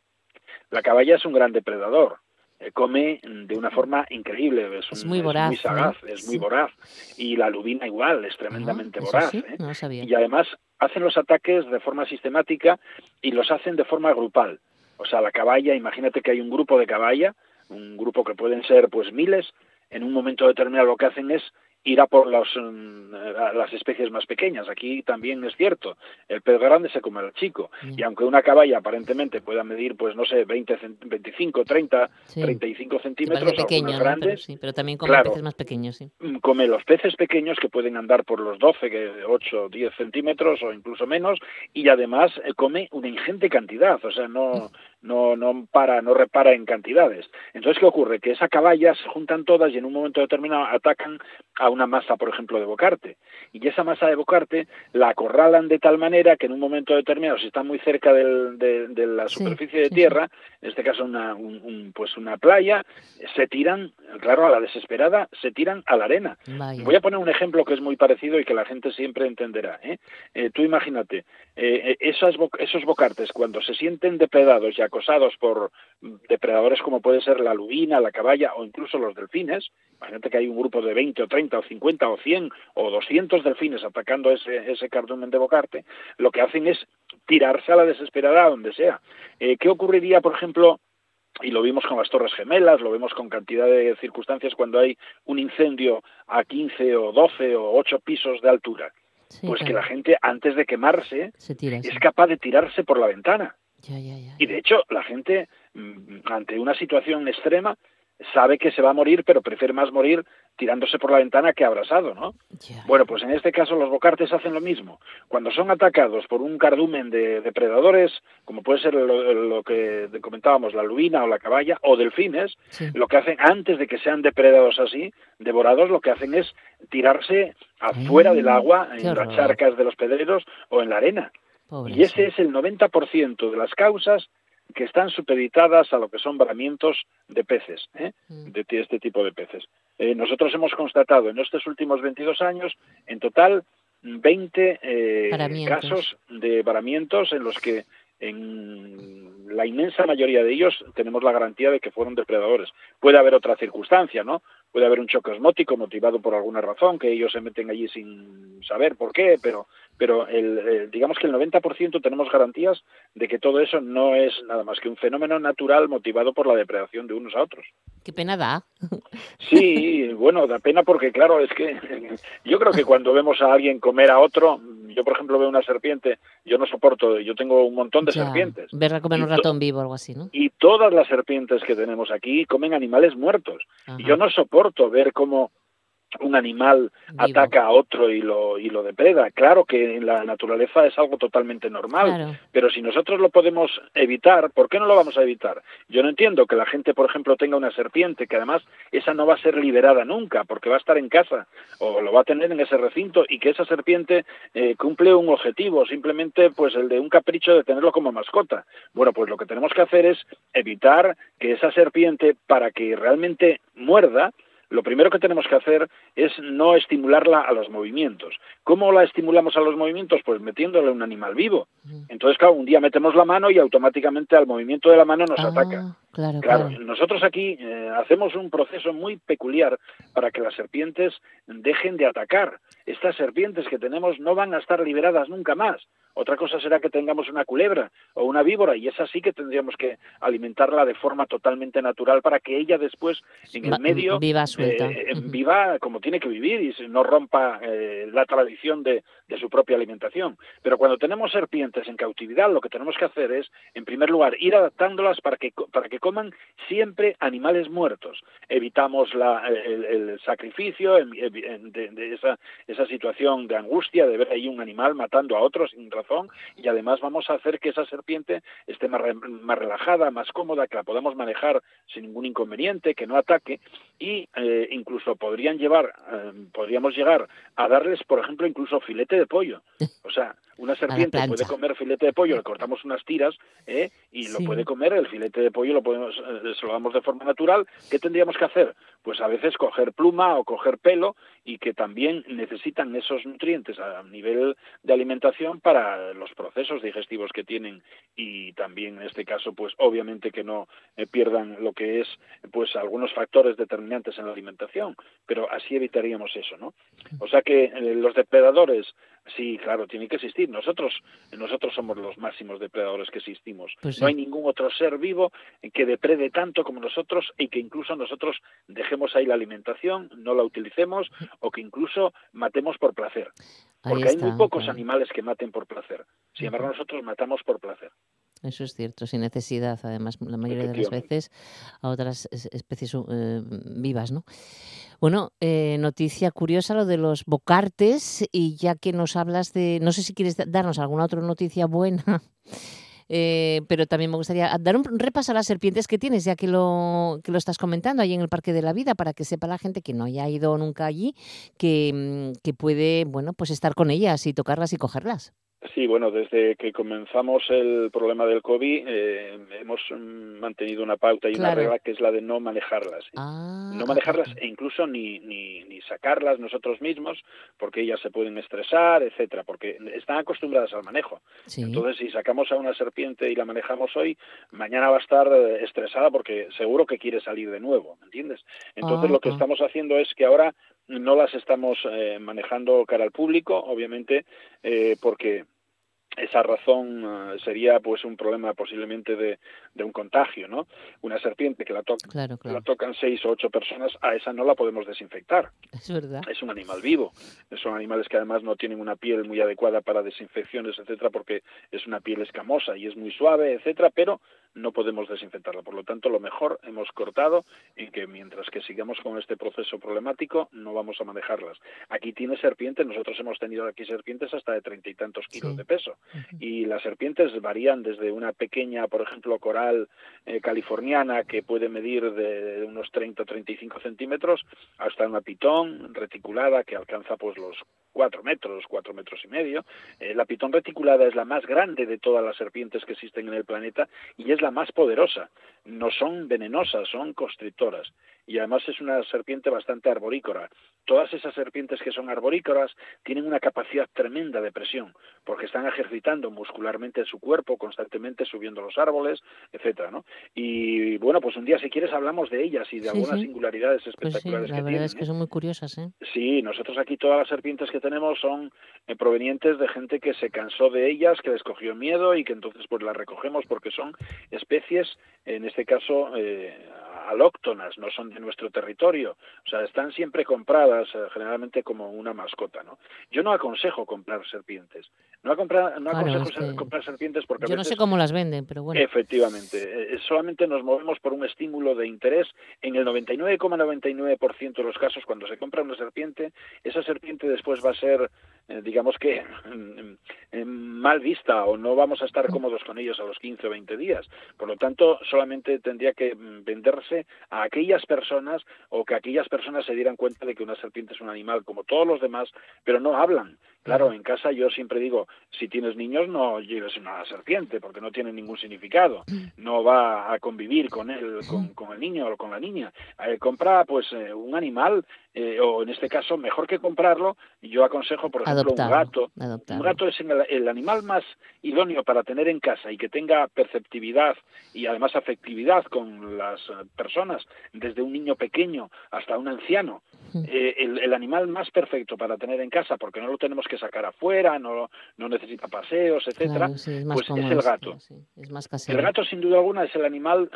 La caballa es un gran depredador, eh, come de una forma increíble, es, muy voraz, sagaz, es muy voraz. Y la lubina igual, es tremendamente voraz. ¿eh? Y además hacen los ataques de forma sistemática y los hacen de forma grupal. O sea, la caballa, imagínate que hay un grupo de caballa, un grupo que pueden ser pues miles, en un momento determinado lo que hacen es ir a por los, mm, las especies más pequeñas. Aquí también es cierto, el pez grande se come al chico. Y aunque una caballa aparentemente pueda medir, pues no sé, 20, 25, 30, 35 centímetros, pequeño, grandes, pero, sí, pero también come peces más pequeños. Sí. Mm, come los peces pequeños que pueden andar por los 12, 8, 10 centímetros o incluso menos, y además eh, come una ingente cantidad. O sea, no, no, no para, no repara en cantidades. Entonces, ¿qué ocurre? Que esas caballas se juntan todas y en un momento determinado atacan a una masa, por ejemplo, de bocarte. Y esa masa de bocarte la acorralan de tal manera que en un momento determinado, si está muy cerca del, de, la superficie de tierra, en este caso una, un, pues una playa, se tiran, claro, a la desesperada, se tiran a la arena. Voy a poner un ejemplo que es muy parecido y que la gente siempre entenderá. ¿eh? eh tú imagínate, eh, esas, esos bocartes, cuando se sienten depredados y acosados por depredadores como puede ser la lubina, la caballa o incluso los delfines, imagínate que hay un grupo de 20 o 30 o 50 o 100 o 200 delfines atacando ese, ese cardumen de bocarte, lo que hacen es tirarse a la desesperada a donde sea. Eh, ¿Qué ocurriría, por ejemplo, y lo vimos con las Torres Gemelas, lo vemos con cantidad de circunstancias cuando hay un incendio a 15 o 12 o 8 pisos de altura? pues que la gente, antes de quemarse, es capaz de tirarse por la ventana. Y de hecho, la gente, mm, ante una situación extrema, sabe que se va a morir, pero prefiere más morir tirándose por la ventana que abrazado, ¿no? Bueno, pues en este caso los bocartes hacen lo mismo. Cuando son atacados por un cardumen de depredadores, como puede ser lo, que comentábamos, la lubina o la caballa, o delfines, lo que hacen antes de que sean depredados así, devorados, lo que hacen es tirarse afuera del agua, en las charcas de los pedreros o en la arena. Y ese es el 90% de las causas que están supeditadas a lo que son varamientos de peces, ¿eh? mm. de este tipo de peces. Eh, nosotros hemos constatado en estos últimos 22 años, en total, 20 eh, casos de varamientos en los que en la inmensa mayoría de ellos tenemos la garantía de que fueron depredadores. Puede haber otra circunstancia, ¿no? Puede haber un choque osmótico motivado por alguna razón, que ellos se meten allí sin saber por qué, pero pero el, digamos que el 90% tenemos garantías de que todo eso no es nada más que un fenómeno natural motivado por la depredación de unos a otros. Qué pena da. Sí, bueno, da pena porque, claro, es que yo creo que cuando vemos a alguien comer a otro, yo por ejemplo veo una serpiente, yo no soporto, yo tengo un montón de serpientes. Verla comer un ratón vivo o algo así, ¿no? Y todas las serpientes que tenemos aquí comen animales muertos. Y yo no soporto ver cómo un animal ataca a otro y lo, y lo depreda. Claro que en la naturaleza es algo totalmente normal, pero si nosotros lo podemos evitar, ¿por qué no lo vamos a evitar? Yo no entiendo que la gente, por ejemplo, tenga una serpiente, que además esa no va a ser liberada nunca, porque va a estar en casa o lo va a tener en ese recinto y que esa serpiente eh, cumple un objetivo, simplemente pues el de un capricho de tenerlo como mascota. Bueno, pues lo que tenemos que hacer es evitar que esa serpiente, para que realmente muerda, lo primero que tenemos que hacer es no estimularla a los movimientos. ¿Cómo la estimulamos a los movimientos? Pues metiéndole un animal vivo. Entonces, claro, un día metemos la mano y automáticamente al movimiento de la mano nos ah, ataca. Claro, nosotros aquí eh, hacemos un proceso muy peculiar para que las serpientes dejen de atacar. Estas serpientes que tenemos no van a estar liberadas nunca más. Otra cosa será que tengamos una culebra o una víbora y esa sí que tendríamos que alimentarla de forma totalmente natural para que ella después en el medio viva suelta. Eh, viva como tiene que vivir y no rompa eh, la tradición de, de, su propia alimentación. Pero cuando tenemos serpientes en cautividad lo que tenemos que hacer es en primer lugar ir adaptándolas para que para que coman siempre animales muertos. Evitamos la, el, sacrificio de, esa, esa situación de angustia de ver ahí un animal matando a otros sin y además vamos a hacer que esa serpiente esté más, relajada, más cómoda, que la podamos manejar sin ningún inconveniente, que no ataque y eh, incluso podrían llevar, eh, podríamos llegar a darles, por ejemplo, incluso filete de pollo. O sea, una serpiente puede comer filete de pollo, le cortamos unas tiras ¿eh? y lo puede comer, el filete de pollo lo podemos, se lo damos de forma natural. ¿Qué tendríamos que hacer? Pues a veces coger pluma o coger pelo y que también necesitan esos nutrientes a nivel de alimentación para los procesos digestivos que tienen y también en este caso pues obviamente que no eh, pierdan lo que es pues algunos factores determinantes en la alimentación pero así evitaríamos eso no o sea que eh, los depredadores sí claro tienen que existir. Nosotros nosotros somos los máximos depredadores que existimos. Pues no hay ningún otro ser vivo que deprede tanto como nosotros y que incluso nosotros dejemos ahí la alimentación no la utilicemos o que incluso matemos por placer porque hay muy pocos animales que maten por placer. Sin embargo, nosotros matamos por placer. Eso es cierto, sin necesidad, además, la mayoría de las veces a otras especies eh, vivas, ¿no? Bueno, eh, noticia curiosa lo de los bocartes y ya que nos hablas de, no sé si quieres darnos alguna otra noticia buena eh, pero también me gustaría dar un repaso a las serpientes que tienes, ya que lo, que lo estás comentando ahí en el Parque de la Vida, para que sepa la gente que no haya ido nunca allí, que, mm, que puede, bueno, pues estar con ellas y tocarlas y cogerlas. Sí, bueno, desde que comenzamos el problema del COVID eh, hemos mantenido una pauta y una regla que es la de no manejarlas. Ah, no manejarlas e incluso ni, ni, ni, sacarlas nosotros mismos porque ellas se pueden estresar, etcétera, porque están acostumbradas al manejo. Entonces, si sacamos a una serpiente y la manejamos hoy, mañana va a estar eh, estresada porque seguro que quiere salir de nuevo, ¿me entiendes? Entonces, lo que estamos haciendo es que ahora no las estamos eh, manejando cara al público, obviamente, eh, porque esa razón eh, sería pues un problema posiblemente de, de, un contagio, ¿no? Una serpiente que la, la tocan seis o ocho personas, a esa no la podemos desinfectar. Es verdad. Es un animal vivo. Son animales que además no tienen una piel muy adecuada para desinfecciones, etcétera, porque es una piel escamosa y es muy suave, etcétera, pero no podemos desinfectarla. Por lo tanto, lo mejor hemos cortado en que mientras que sigamos con este proceso problemático, no vamos a manejarlas. Aquí tiene serpientes, nosotros hemos tenido aquí serpientes hasta de treinta y tantos kilos de peso. Y las serpientes varían desde una pequeña, por ejemplo, coral eh, californiana que puede medir de unos 30 o 35 centímetros hasta una pitón reticulada que alcanza pues los cuatro metros, cuatro metros y medio. Eh, la pitón reticulada es la más grande de todas las serpientes que existen en el planeta y es la más poderosa. No son venenosas, son constrictoras. Y además es una serpiente bastante arborícora. Todas esas serpientes que son arborícoras tienen una capacidad tremenda de presión, porque están ejercitando muscularmente su cuerpo constantemente subiendo los árboles, etcétera, ¿no? Y bueno, pues un día si quieres hablamos de ellas y de algunas singularidades pues espectaculares sí, la verdad es que ¿eh? son muy curiosas, ¿eh? Sí, nosotros aquí todas las serpientes que tenemos son eh, provenientes de gente que se cansó de ellas, que les cogió miedo y que entonces pues las recogemos porque son especies, en este caso, eh, alóctonas, no son de nuestro territorio, o sea, están siempre compradas eh, generalmente como una mascota, ¿no? Yo no aconsejo comprar serpientes, no, no aconsejo comprar serpientes porque... Yo no sé cómo las venden, pero bueno. Efectivamente, eh, solamente nos movemos por un estímulo de interés. En el 99,99% de los casos, cuando se compra una serpiente, esa serpiente después va a ser eh, digamos que mal vista o no vamos a estar cómodos con ellos a los 15 o 20 días. Por lo tanto, solamente tendría que mm, venderse a aquellas personas o que aquellas personas se dieran cuenta de que una serpiente es un animal como todos los demás, pero no hablan. Claro, en casa yo siempre digo, si tienes niños no lleves una serpiente porque no tiene ningún significado, no va a convivir con él, con, el niño o con la niña. Eh, compra pues eh, un animal eh, o en este caso, mejor que comprarlo, yo aconsejo, por ejemplo, un gato. Un gato es el, animal más idóneo para tener en casa y que tenga perceptividad y además afectividad con las eh, personas, desde un niño pequeño hasta un anciano. Eh, el, animal más perfecto para tener en casa, porque no lo tenemos que sacar afuera, no, no necesita paseos, etcétera, pues es el gato. el gato, sin duda alguna, es el animal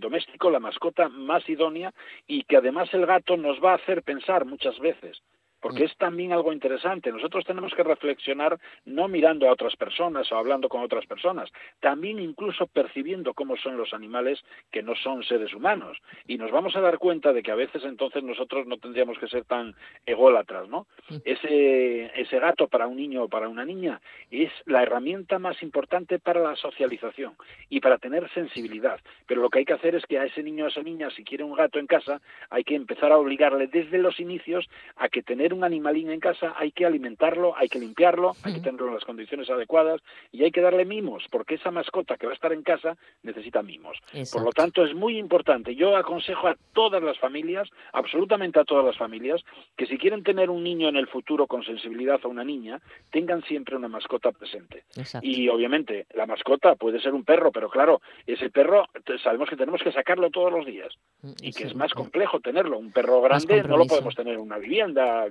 doméstico, la mascota más idónea y que además el gato nos va a hacer pensar muchas veces porque es también algo interesante. Nosotros tenemos que reflexionar no mirando a otras personas o hablando con otras personas, también incluso percibiendo cómo son los animales que no son seres humanos. Y nos vamos a dar cuenta de que a veces entonces nosotros no tendríamos que ser tan ególatras, ¿no? Ese, ese gato para un niño o para una niña es la herramienta más importante para la socialización y para tener sensibilidad. Pero lo que hay que hacer es que a ese niño o a esa niña, si quiere un gato en casa, hay que empezar a obligarle desde los inicios a que tener un animalín en casa hay que alimentarlo, hay que limpiarlo, hay que tenerlo en las condiciones adecuadas y hay que darle mimos, porque esa mascota que va a estar en casa necesita mimos. Por lo tanto, es muy importante. Yo aconsejo a todas las familias, absolutamente a todas las familias, que si quieren tener un niño en el futuro con sensibilidad a una niña, tengan siempre una mascota presente. Y obviamente, la mascota puede ser un perro, pero claro, ese perro sabemos que tenemos que sacarlo todos los días mm, y que es más complejo tenerlo. Un perro grande no lo podemos tener en una vivienda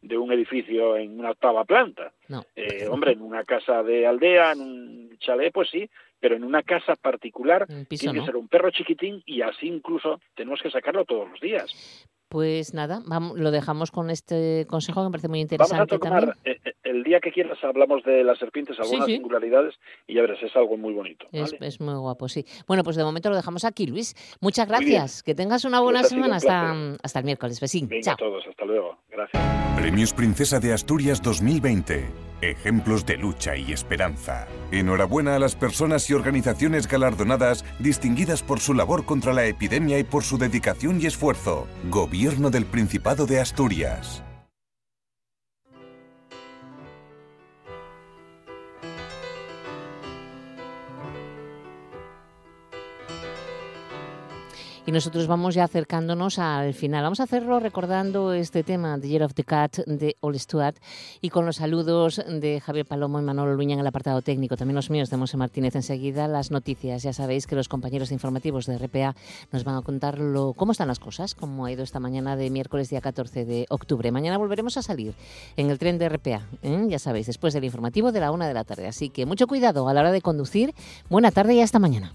de un edificio en una octava planta. Eh, hombre, en una casa de aldea, en un chalet, pues sí, pero en una casa particular tiene que ser un perro chiquitín y así incluso tenemos que sacarlo todos los días. Pues nada, vamos, lo dejamos con este consejo que me parece muy interesante. Vamos a eh, eh, el día que quieras hablamos de las serpientes, algunas singularidades, y ya verás, es algo muy bonito. Es, muy guapo, sí. Bueno, pues de momento lo dejamos aquí, Luis. Muchas gracias. Que tengas una buena pues semana hasta, hasta el miércoles. Besín. Venga, a todos, hasta luego. Gracias. Premios Princesa de Asturias 2020. Ejemplos de lucha y esperanza. Enhorabuena a las personas y organizaciones galardonadas distinguidas por su labor contra la epidemia y por su dedicación y esfuerzo. Gobierno del Principado de Asturias. Y nosotros vamos ya acercándonos al final. Vamos a hacerlo recordando este tema, The Year of the Cat, de All Stewart, y con los saludos de Javier Palomo y Manolo Luña en el apartado técnico, también los míos de Monse Martínez. Enseguida las noticias. Ya sabéis que los compañeros informativos de RPA nos van a contar cómo están las cosas, cómo ha ido esta mañana de miércoles día 14 de octubre. Mañana volveremos a salir en el tren de RPA, ¿eh? ya sabéis, después del informativo de la una de la tarde. Así que mucho cuidado a la hora de conducir. Buena tarde y hasta mañana.